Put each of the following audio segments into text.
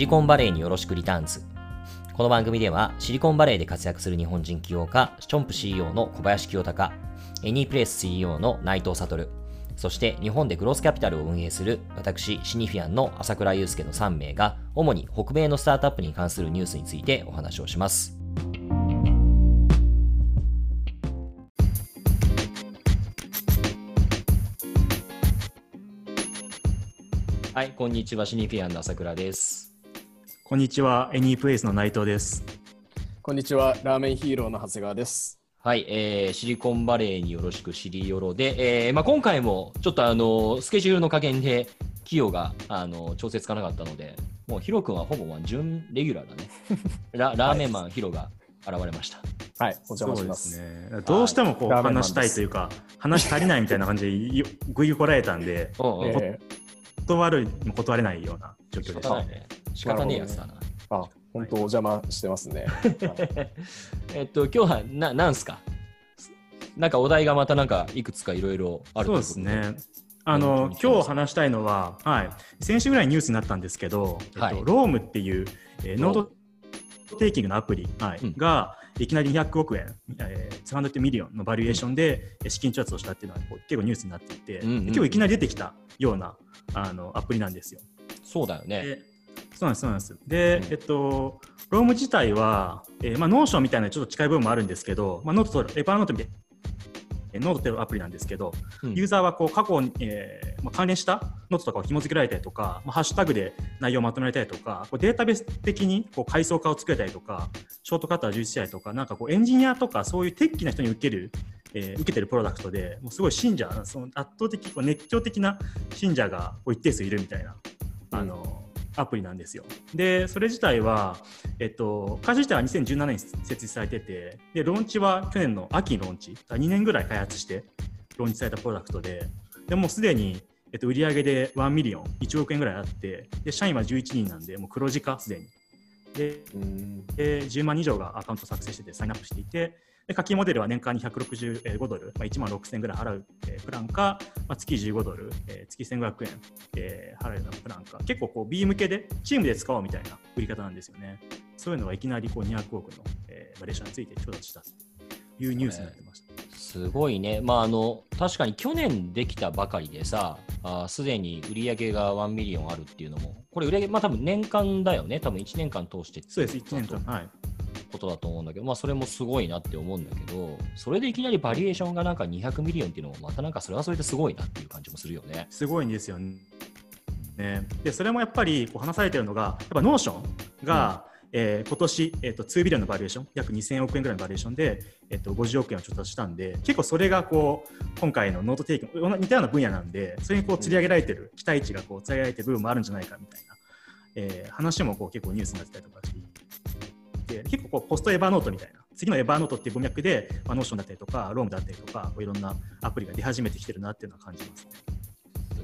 シリコンバレーによろしくリターンズ。この番組ではシリコンバレーで活躍する日本人起業家、ションプ CEO の小林清隆、エニープレイス CEO の内藤悟、そして日本でグロースキャピタルを運営する私、シニフィアンの朝倉祐介の3名が、主に北米のスタートアップに関するニュースについてお話をします。はい、こんにちは。シニフィアンの朝倉です。こんにちは。エニープレイスの内藤です。こんにちは。ラーメンヒーローの長谷川です。はい、えー、シリコンバレーによろしくシリヨロで、えーまあ、今回もちょっとあのスケジュールの加減で企業があの調整つかなかったので、もうヒロ君はほぼ準レギュラーだね。ララーメンマンヒロが現れました。はい、お邪魔します。ね、どうしてもこう話したいというか、話足りないみたいな感じで ぐいぐいこられたんで、えー、断るも断れないような状況でした。ね、仕方ねえやつだな。あ、本当お邪魔してますね。えっと、今日はな、なんすか？なんかお題がまたなんかいくつかいろいろあるそうですね。あの、今日話したいのは、はい、先週ぐらいニュースになったんですけど、はい、えっと、ロームっていう、えー、 note taking のアプリ、はい、うん、が、いきなり200億円、えー、300 million のバリュエーションで資金調達をしたっていうのは結構ニュースになっていて、うんうんうん、今日いきなり出てきたようなあのアプリなんですよ。そうだよね。そうなんです、そうなんです。で、うん、えっと、 Roam 自体は、えーまあ、 Notion みたいなちょっと近い部分もあるんですけど、まあ、ノートと Evernote みたいな。ノートというアプリなんですけど、うん、ユーザーはこう過去に、えーまあ、関連したノートとかを紐付けられたりとか、まあ、ハッシュタグで内容をまとめられたりとか、こうデータベース的にこう階層化を作れたりとか、ショートカットを重視したりとか、なんかこうエンジニアとかそういう techy な人に受ける、えー、受けてるプロダクトで、もうすごい信者、その圧倒的、こう熱狂的な信者がこう一定数いるみたいな。あの、アプリなんですよ。で、それ自体は、えっと、会社自体は2017年に設立されてて、で、ローンチは去年の秋にローンチ、2年ぐらい開発してローンチされたプロダクトで、でもすでに、えっと、売上で1 million、1億円ぐらいあって、で、社員は11人なんで、もう黒字化、すでに。で、で10万以上がアカウント作成してて、サインアップしていて、で課金モデルは年間に165ドル、まあ、1万6000円ぐらい払う、えー、プランか、まあ、月15ドル、えー、月1500円、えー、払うようなプランか、結構こう B 向けでチームで使おうみたいな売り方なんですよね。そういうのがいきなりこう200億の、えー、バリュエーションについて調達したというニュースになってました。すごいね、まあ、あの確かに去年できたばかりでさ、すでに売り上げが1 million あるっていうのも、これ売り上げ、まあ多分年間だよね、多分1年間通してそうです、1年間。はいことだと思うんだけど、まあ、それもすごいなって思うんだけど、それでいきなりバリュエーションがなんか200 million っていうのも、またなんかそれはそれですごいなっていう感じもするよね。すごいんですよね。でそれもやっぱりこう話されてるのが、やっぱ Notion が、うん、えー、今年、えーと、2 billion のバリュエーション、約2000億円ぐらいのバリュエーションで、えーと、50億円を調達したんで、結構それがこう今回のノート提供、似たような分野なんで、それにこう釣り上げられてる、期待値がこう釣り上げられてる部分もあるんじゃないかみたいな、えー、話もこう結構ニュースになってたりとかしてこうポスト Evernote みたいな次の Evernote っていう文脈で、まあ、 Notion だったりとか Roam だったりとかいろんなアプリが出始めてきてるなっていうのは感じますね。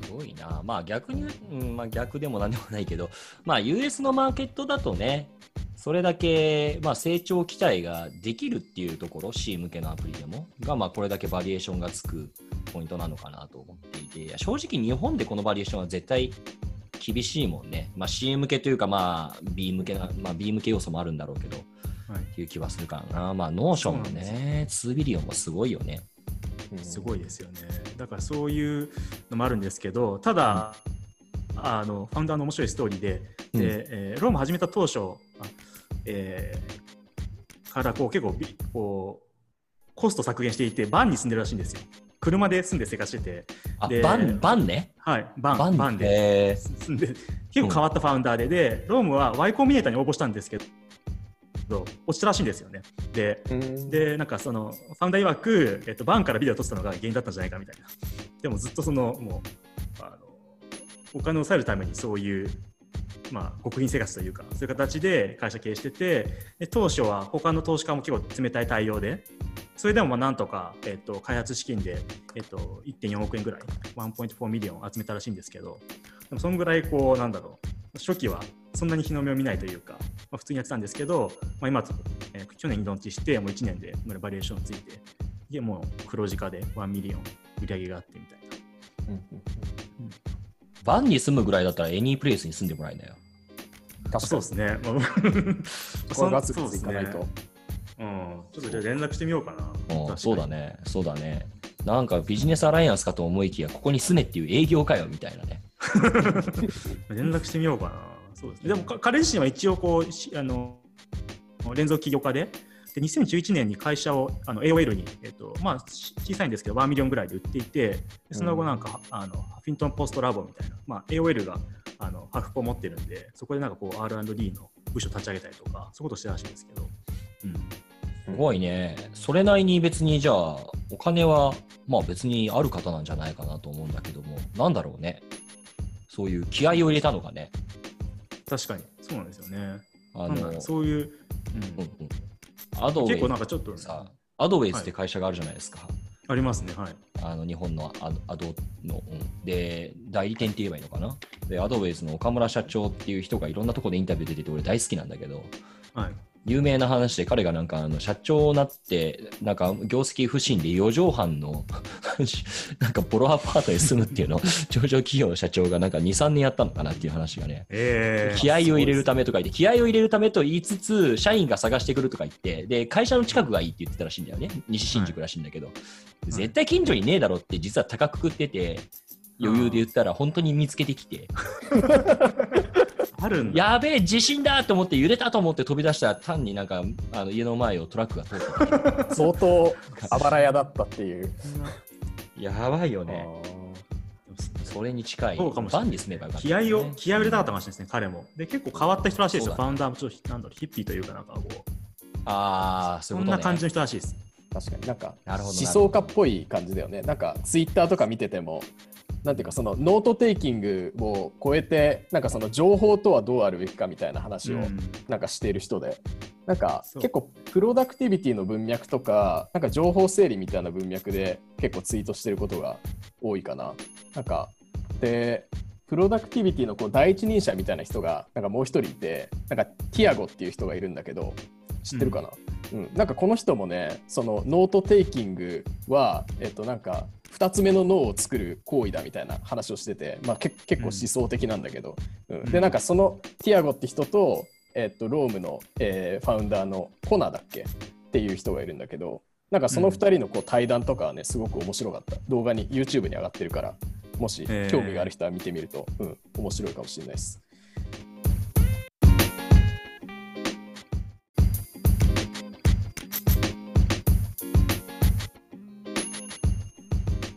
すごいな、まあ逆に、うんまあ、逆でもなんでもないけど、まあ、US のマーケットだとね、それだけ、まあ、成長期待ができるっていうところ、C 向けのアプリでも、が、まあ、これだけバリュエーションがつくポイントなのかなと思っていて、正直日本でこのバリュエーションは絶対厳しいもんね。まあ、C 向けというか、まあ、B 向けな、まあ、B 向け要素もあるんだろうけど、い、う気はするからな。まあ、 Notion もね、2 billion もすごいよね。すごいですよね。だからそういうのもあるんですけど、ただ、うん、あの founder の面白いストーリーで、で、うん、えー、 Roam 始めた当初、えー、からこう結構こうコスト削減していて、バンに住んでるらしいんですよ。車で住んで生活してて。あ、バン、バンね？はい、バン、バンバンで住んで、結構変わったファウンダーで、で、ロームは Y コンビネーターに応募したんですけど、落ちたらしいんですよね。で、で、なんかその、ファウンダー曰く、えっと、バンからビデオを撮ってたのが原因だったんじゃないかみたいな。でもずっとその、もう、あの、お金を抑えるためにそういうまあ、国民生活というかそういう形で会社経営しててで当初は他の投資家も結構冷たい対応でそれでもまあなんとか、えっと、開発資金で、えっと、1.4億円ぐらい1.4 million 集めたらしいんですけどでもそのぐらいこうなんだろう初期はそんなに日の目を見ないというか、まあ、普通にやってたんですけど、まあ、今、えー、去年にローンチしてもう1年でバリュエーションついてでもう黒字化で1 million 売り上げがあってみたいな。うんうんバンに住むぐらいだったら Anyplace に住んでもらえないよ。確かにそうですね。まあここはガツガツいかないと。そうっすねうん、ちょっとじゃあ連絡してみようかな。うんそうだ。ね、そうだね。なんか business alliance かと思いきや、ここに住めっていう営業かよみたいなね。連絡してみようかな。そうですね。でもか彼自身は一応こうしあの連続起業家で。で2011年に会社をあの AOL に、えっとまあ、し小さいんですけど1 million ぐらいで売っていてでその後なんか、あの Huffington Post ラボみたいな、まあ、AOL があのハフポを持ってるんでそこでなんかこう R&D の部署立ち上げたりとかそういうことしてるらしいんですけど、うん、すごいね。それなりに別にじゃあ、お金はまあ別にある方なんじゃないかなと思うんだけども、なんだろうね。そういう気合を入れたのがね。確かにそうなんですよね。あのそういう、うんうんうんアドウェイ結構なんかちょっとさ、アドウェイズって会社があるじゃないですか。ありますね、はい。あの日本のアアドの、うんで、代理店って言えばいいのかな？で、アドウェイズの岡村社長っていう人がいろんなところでインタビュー出てて、俺大好きなんだけど、はい、有名な話で彼がなんかあの社長になって、なんか業績不振で4畳半の なんかボロアパートに住むっていうのを 上場企業の社長がなんか2、3年やったのかなっていう話がね。えー気合を入れるためとか言って、気合を入れるためと言いつつ、社員が探してくるとか言って、で、会社の近くがいいって言ってたらしいんだよね。西新宿らしいんだけど。絶対近所にねえだろって実は高く食ってて、余裕で言ったら本当に見つけてきて、あるんだ。やべえ、地震だと思って揺れたと思って飛び出したら単になんかあの家の前をトラックが通ってた。相当あばら屋だったっていう。やばいよあね。ーそれに近い。そうかもしれないバンに住めばよかった、気合を、気合を入れたかったかもしれないですね、彼も。で、結構変わった人らしいですよ、ファウンダーもちょっと、なんだろう、ヒッピーというか、なんかこう、ああ、そそういうん。な感じの人らしいです。確かになんかなるほど思想家っぽい感じだよね。なんかツイッターとか見てても、なんていうかその note taking を超えて、なんかその情報とはどうあるべきかみたいな話をうん。なんかしている人で、なんか結構 productivity の文脈とか、なんか情報整理みたいな文脈で結構ツイートしてることが多いかな。なんかで、 productivity のこう第一人者みたいな人がなんかもう一人いて、なんかティアゴっていう人がいるんだけど、知ってるかな、うん。なんかこの人もね、その note taking は、えっとなんか2つ目の脳を作る行為だみたいな話をしてて、まあ、け結構思想的なんだけど、うん。でなんかそのティアゴって人と、えっと Roam の、えー founder のコナーだっけ？っていう人がいるんだけどなんかその2人のこう対談とかはねすごく面白かった。動画に YouTube に上がってるからもし興味がある人は見てみると、うん、面白いかもしれないです。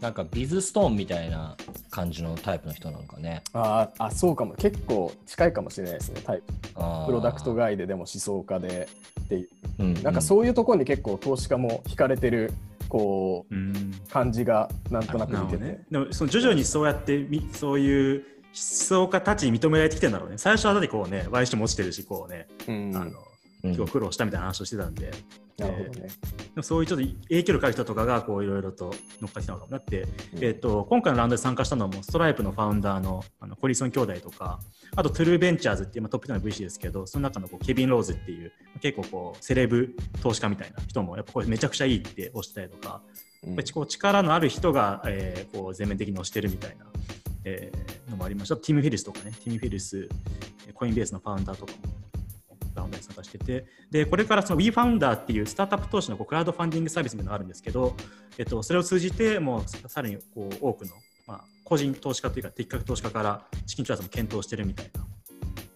なんかビズストーンみたいな感じのタイプの人なのかね。あーあそうかも。結構近いかもしれないですねタイプ。プロダクトガイででも思想家でっていう。うんなんかそういうところに結構投資家も惹かれてるこううん。感じがなんとなく見てて、ね。でも、その徐々にそうやってみ、そういう思想家たちに認められてきてるんだろうね。最初はだってこうね、買収も落ちてるし、こうね、うん。あの、うん。結構苦労したみたいな話をしてたんで、なるほどね。でもそういうちょっと影響力ある人とかがこういろいろと乗っかってきたのかもだって、うん。えっと今回のラウンドで参加したのもストライプのファウンダーのあのコリソン兄弟とかあとトゥルーベンチャーズっていう、まあ、トップ10の VC ですけどその中のこうケビン・ローズっていう結構こうセレブ投資家みたいな人もやっぱこれめちゃくちゃいいっておっしゃったりとか、うん。やっぱりこう力のある人が、えーこう全面的に推してるみたいな、えーのもありました。ティム・フィリスとかねティム・フィリスコインベースのファウンダーとかもラウンドに参加しててでこれからその WeFounder っていうスタートアップ投資のこうクラウドファンディングサービスみたいなのがあるんですけど、えっと、それを通じてもうささらにこう多くの、まあ、個人投資家というか的確投資家から資金調達も検討してるみたいな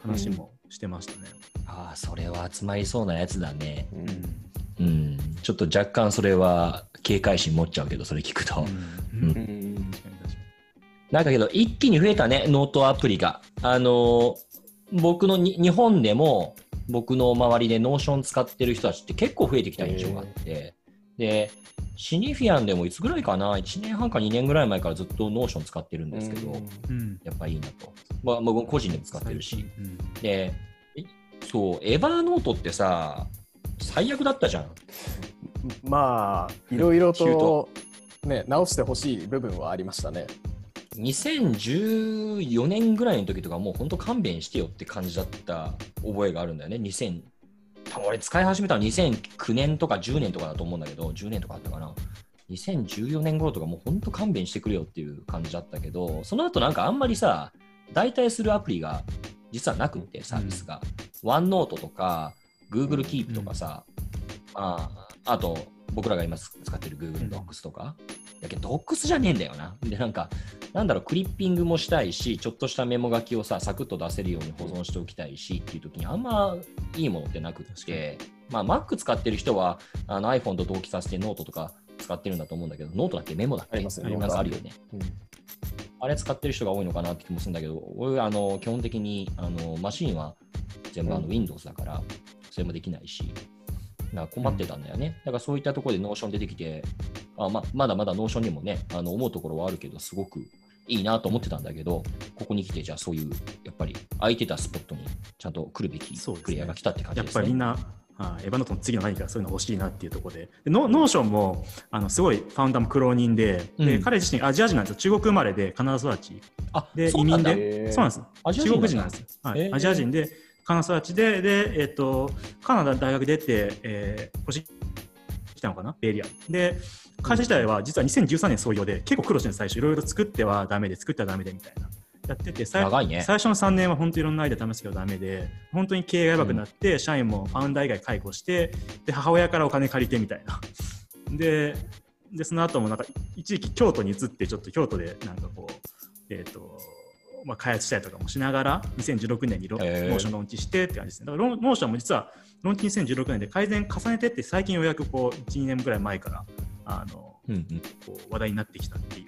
話もしてましたね。ああ、それは集まりそうなやつだね。うんうん。ちょっと若干それは警戒心持っちゃうけど、それ聞くと。うんうんなんかけど、一気に増えたね、ノートアプリが。あのー僕のに日本でも、僕の周りで Notion 使ってる人たちって結構増えてきた印象があって、で、シニフィアンでもいつぐらいかな、1年半か2年ぐらい前からずっと Notion 使ってるんですけど、うんやっぱいいなと。まあ、僕個人でも使ってるし。うんで、えそう、 Evernote ってさ、最悪だったじゃん。まあいろいろとね直してほしい部分はありましたね。2014年ぐらいの時とかもう本当勘弁してよって感じだった覚えがあるんだよね。2000多分俺使い始めたの2009年とか10年とかだと思うんだけど、10年とかあったかな。2014年頃とかもう本当勘弁してくれよっていう感じだったけど、その後なんかあんまりさ、代替するアプリが実はなくて、サービスが。ワンノートとか、Google Keep とかさ、ああと、僕らが今使ってる Google Docs とか、だけど Docs じゃねえんだよな。で、なんか、なんだろう、クリッピングもしたいし、ちょっとしたメモ書きをさ、サクッと出せるように保存しておきたいしっていう時に、あんまいいものってなくって、まあ、Mac 使ってる人はあの iPhone と同期させてノートとか使ってるんだと思うんだけど、ノートだっけメモだっけ？ありますよね。なんかあるよね。うん。あれ使ってる人が多いのかなって気もするんだけど、俺あの基本的にあのマシンは全部あのうん。Windows だから、それもできないし、な困ってたんだよね。だからそういったところで Notion 出てきて、あままだまだ Notion にもね、あの思うところはあるけど、すごくいいなと思ってたんだけど、ここに来て、じゃあそういう、やっぱり空いてたスポットにちゃんと来るべきプレイヤーが来たって感じやっですね。ぱりみんな、あエヴァノートの次の何かそういうの欲しいなっていうところで、でノノーションもあのすごいファウンダーも苦労人で、でうん。彼自身アジア人なんですよ、中国生まれでカナダ育ち、あで移民へーそうなんです、アジア人中国人なんですよ、はい。アジア人で、カナダ育ちで、でえっと、カナダ大学出て、えー、腰来たのかな、ベリア。で、会社自体は実は2013年創業で、結構苦労してる最初、いろいろ作ってはダメで、作ってはダメでみたいな。やってて、最ね最初の3年は本当いろんなアイデア試すけどダメで、本当に経営がやばくなって、社員もファウンダー以外解雇して、で母親からお金借りてみたいな。で、でその後もなんか一時期京都に移って、ちょっと京都でなんかこう、えっ、と、まあ、開発したりとかもしながら、2016年にロノへーーションローンチしてって感じですね。だからロノーションも実は、ローンチ2016年で改善重ねてって、最近ようやくこう、1、2年ぐらい前から、あの、うんうんこう話題になってきたってい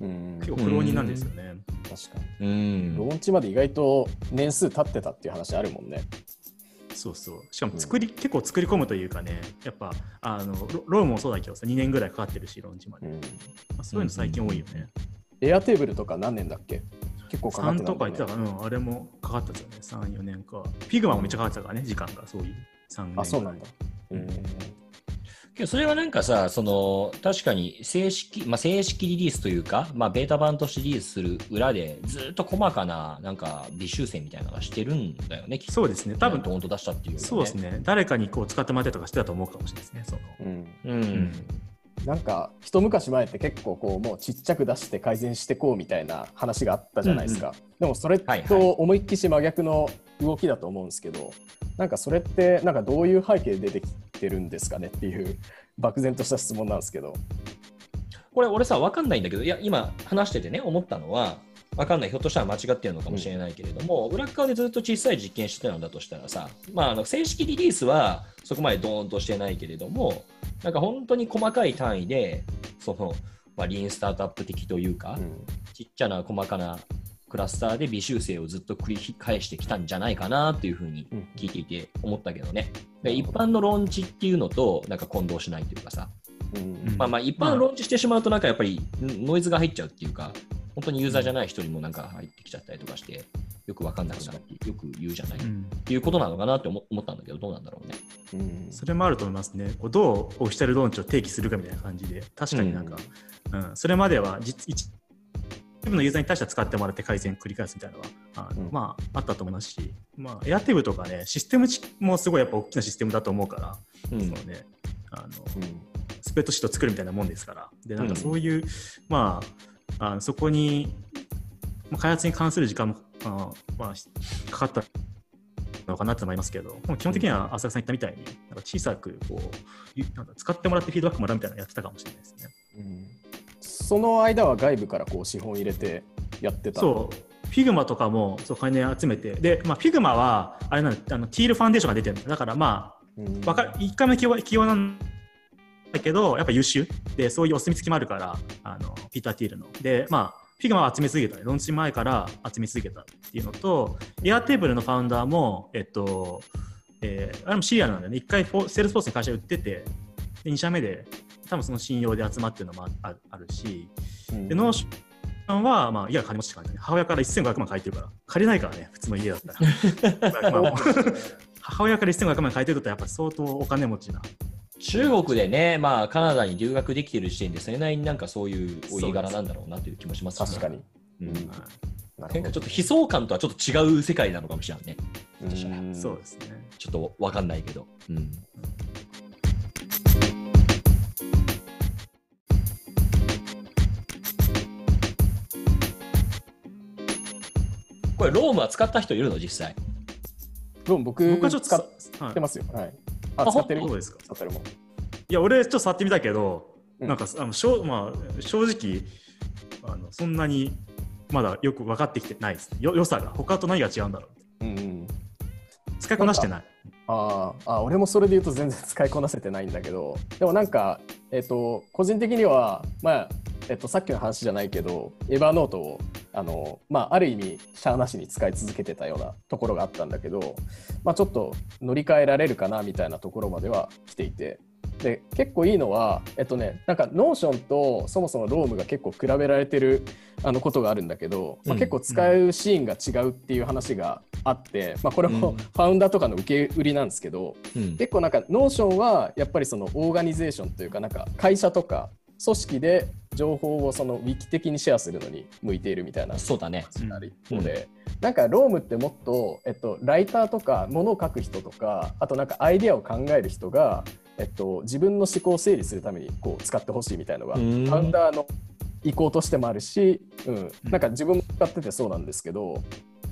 う、うん結構苦労人なんですよね。確かうに。んローンチまで意外と年数経ってたっていう話あるもんね。そうそう。しかも作り、結構作り込むというかね、やっぱ、あのロ Roam もそうだけどさ、2年ぐらいかかってるし、ローンチまで。うんまあ、そういうの最近多いよね。 Airtable とか何年だっけ？結構かかって3たんだよねとか言ってたから、うん、あれもかかったですよね、3、4年か。 Figma もめっちゃかかってたからね、時間が、そういう。3年。あ、そうなんだ。うん。けどそれはなんかさ、その確かに正式、まあ、正式リリースというか、まあ、ベータ版としてリリースする裏で、ずっと細かななんか微修正みたいなのがしてるんだよね、きっと。そうですね、多分、ドーンと出したっていうよりはそうですね、誰かにこう使ってもらったりとかしてたと思うかもしれないですね、その。うん。うん。なんか一昔前って結構こうもうちっちゃく出して改善してこうみたいな話があったじゃないですか、でもそれはいはい。と思いっきし真逆の動きだと思うんですけど、なんかそれってなんかどういう背景で出てきてるんですかねっていう漠然とした質問なんですけど。これ、俺さ、わかんないんだけど、いや、今話しててね、思ったのは、わかんない、ひょっとしたら間違ってるのかもしれないけれども、裏側でずっと小さい実験してたのだとしたらさ、まあ、あの正式リリースはそこまでドーンとしてないけれども、なんか本当に細かい単位で、その、まあ、リーンスタートアップ的というか、うん。ちっちゃな細かなクラスターで微修正をずっと繰り返してきたんじゃないかなっていうふうにうん。聞いていて思ったけどね。で一般のローンチっていうのとなんか混同しないというかさ、うん。まあまあ一般のローンチしてしまうとなんかやっぱりノイズが入っちゃうっていうか、本当にユーザーじゃない人にもなんか入ってきちゃったりとかして、よくわかんなくなるってよく言うじゃない、っうん。ていうことなのかなって思思ったんだけど、どうなんだろうね。うん。それもあると思いますね。こうどうオフィシャルローンチを提起するかみたいな感じで、確かになんか、うん。それまでは実一一部のユーザーに対しては使ってもらって改善繰り返すみたいなのはあの、うん。まあ、あったと思いますし、まあ、エアテーブとかね、システムもすごいやっぱ大きなシステムだと思うから、うん。そうね、あのうん。スプレッドシート作るみたいなもんですから、でなんかうん。そういう、まあ、あのそこに、まあ、開発に関する時間も、あまあ、かかったのかなと思いますけど、基本的には浅田さん言ったみたいに、なんか小さくこうゆなんか使ってもらってフィードバックもらうみたいなのやってたかもしれないですね。うん。その間は外部からこう資本入れてやってたそう、Figma とかもそう金集めて、で、まあ、Figma はあれなんあの TL ファンデーションが出てるんだからまあ、うん。わか1回目起用起用なんだけど、やっぱ優秀で、そういうお墨付きもあるから、あのピーター・ティールの。で、まあ、Figma は集め続けた、ローンチ前から集め続けたっていうのと、Airtable のファウンダーも、えっと、えーあれもシリアルなんだよね。1回 Salesforce に会社売ってて、で2社目で、多分その信用で集まってるのもあああるし、うんで、 Notion は、まあ、家が金持ちって感じだね。母親から1500万借りてるから、借りないからね、普通の家だったら。500万も母親から1500万借りてるとやっぱ相当お金持ちな。中国でね、まあカナダに留学できてる時点で、それなりになんかそういうお家柄なんだろうなという気もしますね確かに。うんうんかちょっと悲壮感とはちょっと違う世界なのかもしれないね。うんそうですね。ちょっとわかんないけど。うん。ここれ、ロームは使った人いるの、実際。ローム僕僕はちょっと使ってますよ。はい。ああ、使ってるそうですか？使ってるもん。いや、俺、ちょっと触ってみたけど、うんなんかあのしょう、まあ、正直あの、そんなにまだよく分かってきてないですね。よ良さが、他と何が違うんだろう。うんうん。使いこなしてない。あーあ、俺もそれで言うと全然 使いこなせてないんだけど、でもなんか、えっ、と、個人的には、まあ、えっと、さっきの話じゃないけど、 Evernote を、あの、まあ、ある意味、しゃあなしに使い続けてたようなところがあったんだけど、まあ、ちょっと乗り換えられるかなみたいなところまでは来ていて、で、結構いいのは、えっとね、なんか、 Notion とそもそも Roam が結構比べられてるあのことがあるんだけど、まあ、うん。結構使うシーンが違うっていう話があって、まあ、これもうん。ファウンダーとかの受け売りなんですけど、うん。結構なんか Notion はやっぱりそのオーガニゼーションというかなんか会社とか組織で情報をそのウィキ的にシェアするのに向いているみたいなそうだね。話がある一方で、なんかロームってもっと、えっと、ライターとか物を書く人とかあとなんかアイデアを考える人が、えっと、自分の思考を整理するためにこう使ってほしいみたいのがフうん。ァウンダーの意向としてもあるし、うん、なんか自分も使っててそうなんですけど、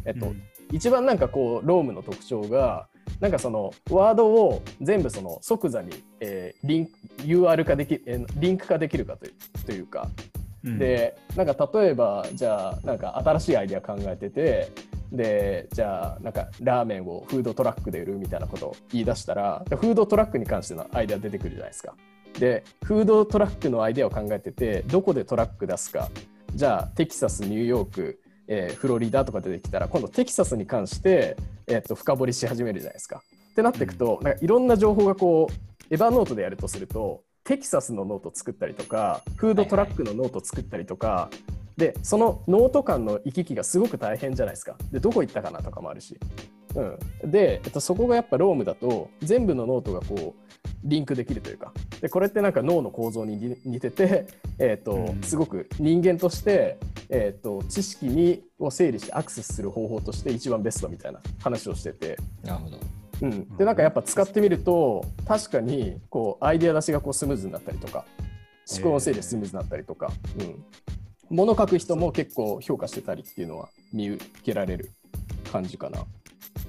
えっとうん。一番なんかこうロームの特徴がなんかそのワードを全部その即座に、えーリンク UR 化できえーリンク化できるかというというか、うん。でなんか例えばじゃあなんか新しいアイデア考えててでじゃあなんかラーメンをフードトラックで売るみたいなことを言い出したらフードトラックに関してのアイデア出てくるじゃないですか。でフードトラックのアイデアを考えててどこでトラック出すか。じゃあテキサスニューヨーク、えーフロリダとか出てきたら今度テキサスに関して、えーっと深掘りし始めるじゃないですか。ってなっていくと、なんかいろんな情報がこう Evernote でやるとするとテキサスのノート作ったりとかフードトラックのノート作ったりとか、でそのノート間の行き来がすごく大変じゃないですか。でどこ行ったかなとかもあるし、うん、で、えっと、そこがやっぱ Roam だと全部のノートがこうリンクできるというか。でこれってなんか脳の構造に似似てて、えっとうん。すごく人間として、えっと知識にを整理してアクセスする方法として一番ベストみたいな話をしてて。なるほど。うん、でなんかやっぱ使ってみると確かにこうアイデア出しがこうスムーズになったりとか思考の整理がスムーズになったりとか、うん、物書く人も結構評価してたりっていうのは見受けられる感じかな。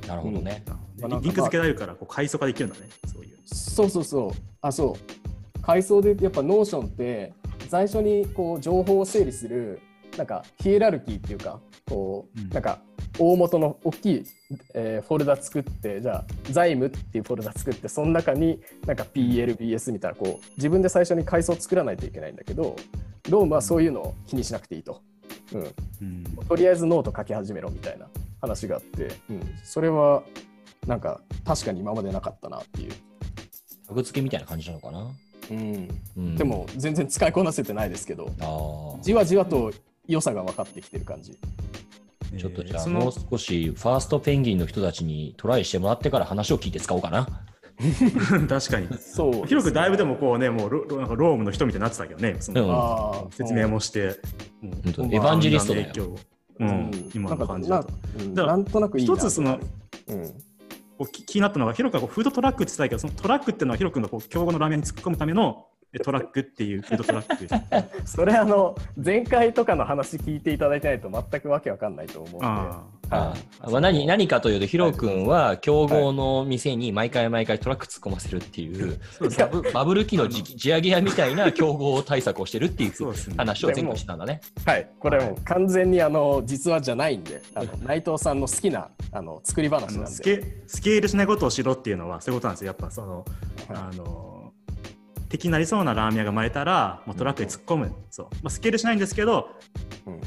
なるほどね。まあなんかリンク付けられるからこう階層化できるんだね、そういう。そうそう。そうあそう。階層でやっぱ Notion って最初にこう情報を整理するなんかヒエラルキーっていうかこう、うん。なんか大元の大きい、えーフォルダ作ってじゃあ財務っていうフォルダ作ってその中になんか PL BS みたいなこう自分で最初に階層を作らないといけないんだけど Roam はそういうのを気にしなくていいと、うん、うん。とりあえずノート書き始めろみたいな話があって、うん、それはなんか確かに今までなかったなっていう、タグ付けみたいな感じなのかな？うん、うん、で、も全然使いこなせてないですけど。じわじわと良さが分かってきてる感じ。ちょっとじゃあ、もう少しファーストペンギンの人たちにトライしてもらってから話を聞いて使おうかな。確かに。そう。ね広くだいぶでもこうね、もうロロなんかロームの人みたいになってたけどね、そのうん。説明もして、もう本当エヴァンジェリストだよ。影響をううんん、今の感じだと。うんだからなんとなく一つそのうん、気になったのが、ヒロ君がフードトラックって言ってたけど、そのトラックっていうのはヒロ君がこう競合のラーメンに突っ込むためのえトラックっていうフードトラック。それあの前回とかの話聞いていただいてないと全くわけわかんないと思うんであああまあ、何何かというと、ヒロ君は競合の店に毎回毎回トラック突っ込ませるっていう、そうですバブル期の地地上げ屋みたいな競合対策をしてるっていう話を前回したんだね。はい、これもう完全にあの実話じゃないんで、あの内藤さんの好きなあの作りあ話なんで。のスケスケールしないことをしろっていうのはそういうことなんですよ。やっぱその、はいあの敵になりそうなラーメン屋が生まれたら、もうトラックに突っ込む。そうまあ、スケールしないんですけど、うん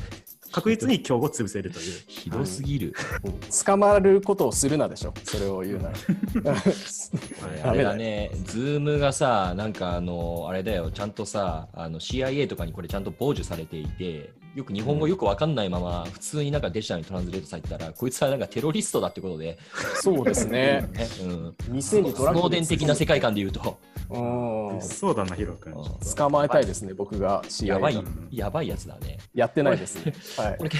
確実に競合を潰せるという。ひどすぎる。うん捕まることをするなでしょ、それを言うなら。あれだね、 Zoom がさ、なんかあの、あれだよ、ちゃんとさ、あの CIA とかにこれちゃんと傍受されていて、よく日本語よくわかんないまま、普通になんかデジタルに translate されてたら、こいつはなんかテロリストだってことで、そうですね。ねうん、店にトラックスノーデン的な世界観で言うと、うんそうだな、ヒロ君。うん捕まえたいですね、僕がやばいだ、やばいやつだね。やってないですね。はいこ。れ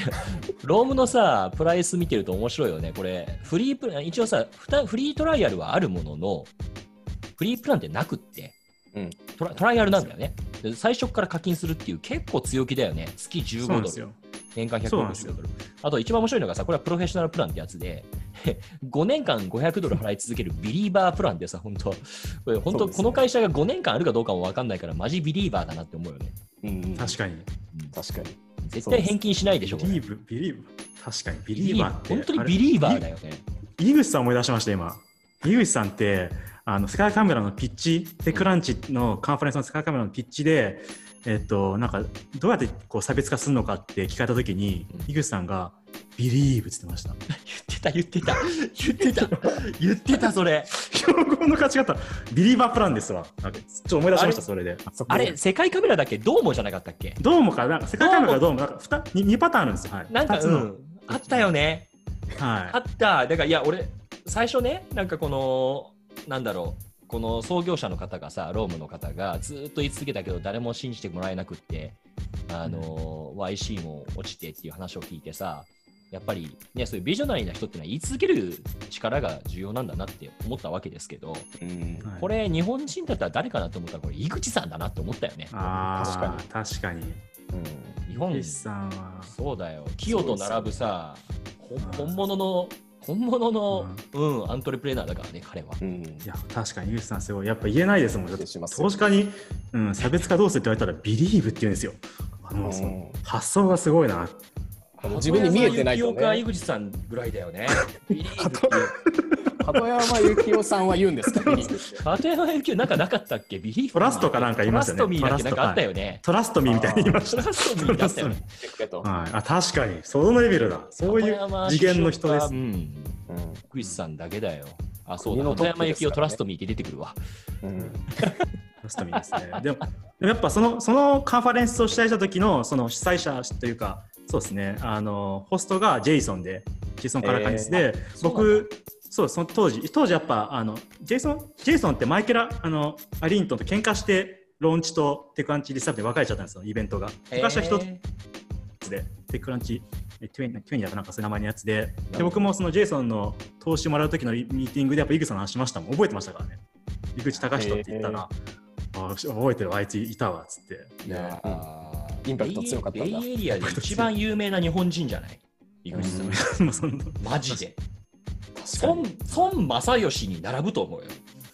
ロームのさ、プライス見てると面白いよね。これ、フリープラン、一応さ、フリートライアルはあるものの、フリープランってなくって、うんトラトライアルなんだよねで。最初から課金するっていう結構強気だよね。月15ドル。年間そうなんですよ160ドル。あと一番面白いのがさ、これはプロフェッショナルプランってやつで、5年間500ドル払い続ける believer プランでさ、本当これ本当、この会社が5年間あるかどうかも分かんないから、マジ believer だなって思うよね。うん、確かに。うん確かに。絶対返金しないでしょ、これ believe、ビリーブ。確かに、 believer って。本当に believer だよね。井口さん思い出しました、今。井口さんって、あの世界カメラのピッチ、 TechCrunch のカンファレンスの世界カメラのピッチで、えっと、なんか、どうやってこう差別化するのかって聞かれたときに、うん井口さんが、ビリーブって言ってました。言ってた、言ってた、言ってた、言ってた、それ。標語の勝ち方、ビリーバープランですわ。ちょっと思い出しました、それで。あれ、世界カメラだっけ？どうもじゃなかったっけどうもか、な？んか世界カメラがどうも、なんか 2, 2パターンあるんですよ。はい。なんか。うん、あったよね。はあった。だから、いや、俺、最初ね、なんかこの、なんだろう、この創業者の方がさ、ロームの方がずっと言い続けたけど、誰も信じてもらえなくって、あの、YC も落ちてっていう話を聞いてさ、やっぱりね、そういうビジョナリーな人ってのは言い続ける力が重要なんだなって思ったわけですけど、うんい。はいこれ、日本人だったら誰かなと思ったら、これ、井口さんだなって思ったよね。あー確かに確かに。うん日本さんは、そうだよ。清と並ぶさ、ほうん本物の、本物の、うん、アントレプレーナーだからね、彼は。うんいや、確かに井口さんすごい。やっぱ言えないですもん。だってしますよ投資家に、うん、差別化どうするって言われたら、 believe って言うんですよ。あのその発想がすごいな。あの自分に見えてないとね。井口さんぐらいだよね。believeって鳩山由紀夫さんは言うんですか？ believe って鳩山由紀夫なんかなかったっけ？ビリーブトラストかなんか言いましたよね trust me だっけ？なんかあったよね。 trust me みたいに言いました。トラストミーだったよね。えっとはい、あ確かに、そのレベルだ。そういう次元の人です。うん。うんクリスさんだけだよ。あ、そうだ。国のトッ鳩山由紀夫プですからねトラストミーって出てくるわ。うんトラストミーですね。でも、でもやっぱそのそのカンファレンスを主催した時のその主催者というか、そうですね、あのホストがジェイソンで、ジェイソン・カラカニスで、そうなん僕、そうその当時、当時やっぱあのジェイソン、ジェイソンってマイケラあのアリーントンと喧嘩して、ローンチとテクアンチリスタッフで分かれちゃったんですよ、イベントが。昔は一つえで、テックランチ、えトゥエントゥエンだかなんかそういう名前のやつで、で僕もそのジェイソンの投資もらう時のミーティングでやっぱ井口さんの話しましたもん、覚えてましたからね。井口隆人って言ったら、あ覚えてる、あいついたわっつって。インパクト強かったんだベイエリアで一番有名な日本人じゃない？井口さん。マジで。孫孫正義に並ぶと思うよ。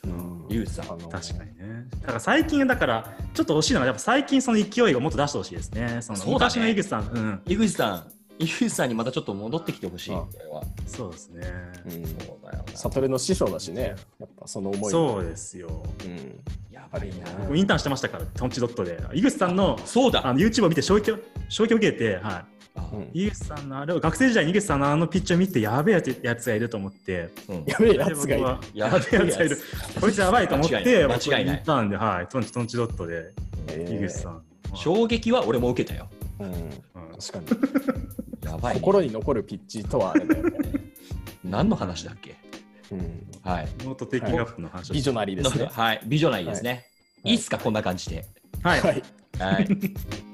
うん井口さんあの確かにね。だから最近、だから、ちょっと惜しいのは、やっぱ最近その勢いをもっと出してほしいですね。その昔の井口さん、井口さん、井口さんにまたちょっと戻ってきてほしい。あこれは。そうですね。うんそうだよな。悟れの師匠だしねやっぱその思いそうですよ。うんやばいな。僕インターンしてましたから、トンチドットで。井口さんのそうだ。あの YouTube を見て衝撃を衝撃を受けて、はい。井口さんのあれを学生時代に井口さんのあのピッチを見てやべえやつやつがいると思って、うんやべえやつがいるややべえやつがいる。こいつやばいと思って、間違いなインターンで、はい、トンチトンチドットで、えー井口さん。衝撃は俺も受けたよ。うんうん確かに やばい、ね。心に残るピッチとはあれだよね 何の話だっけ？うんはい。 note taking app の話を visionary ですねはい。 visionary ですね。はいいいっすか、こんな感じで。はい。はいはい。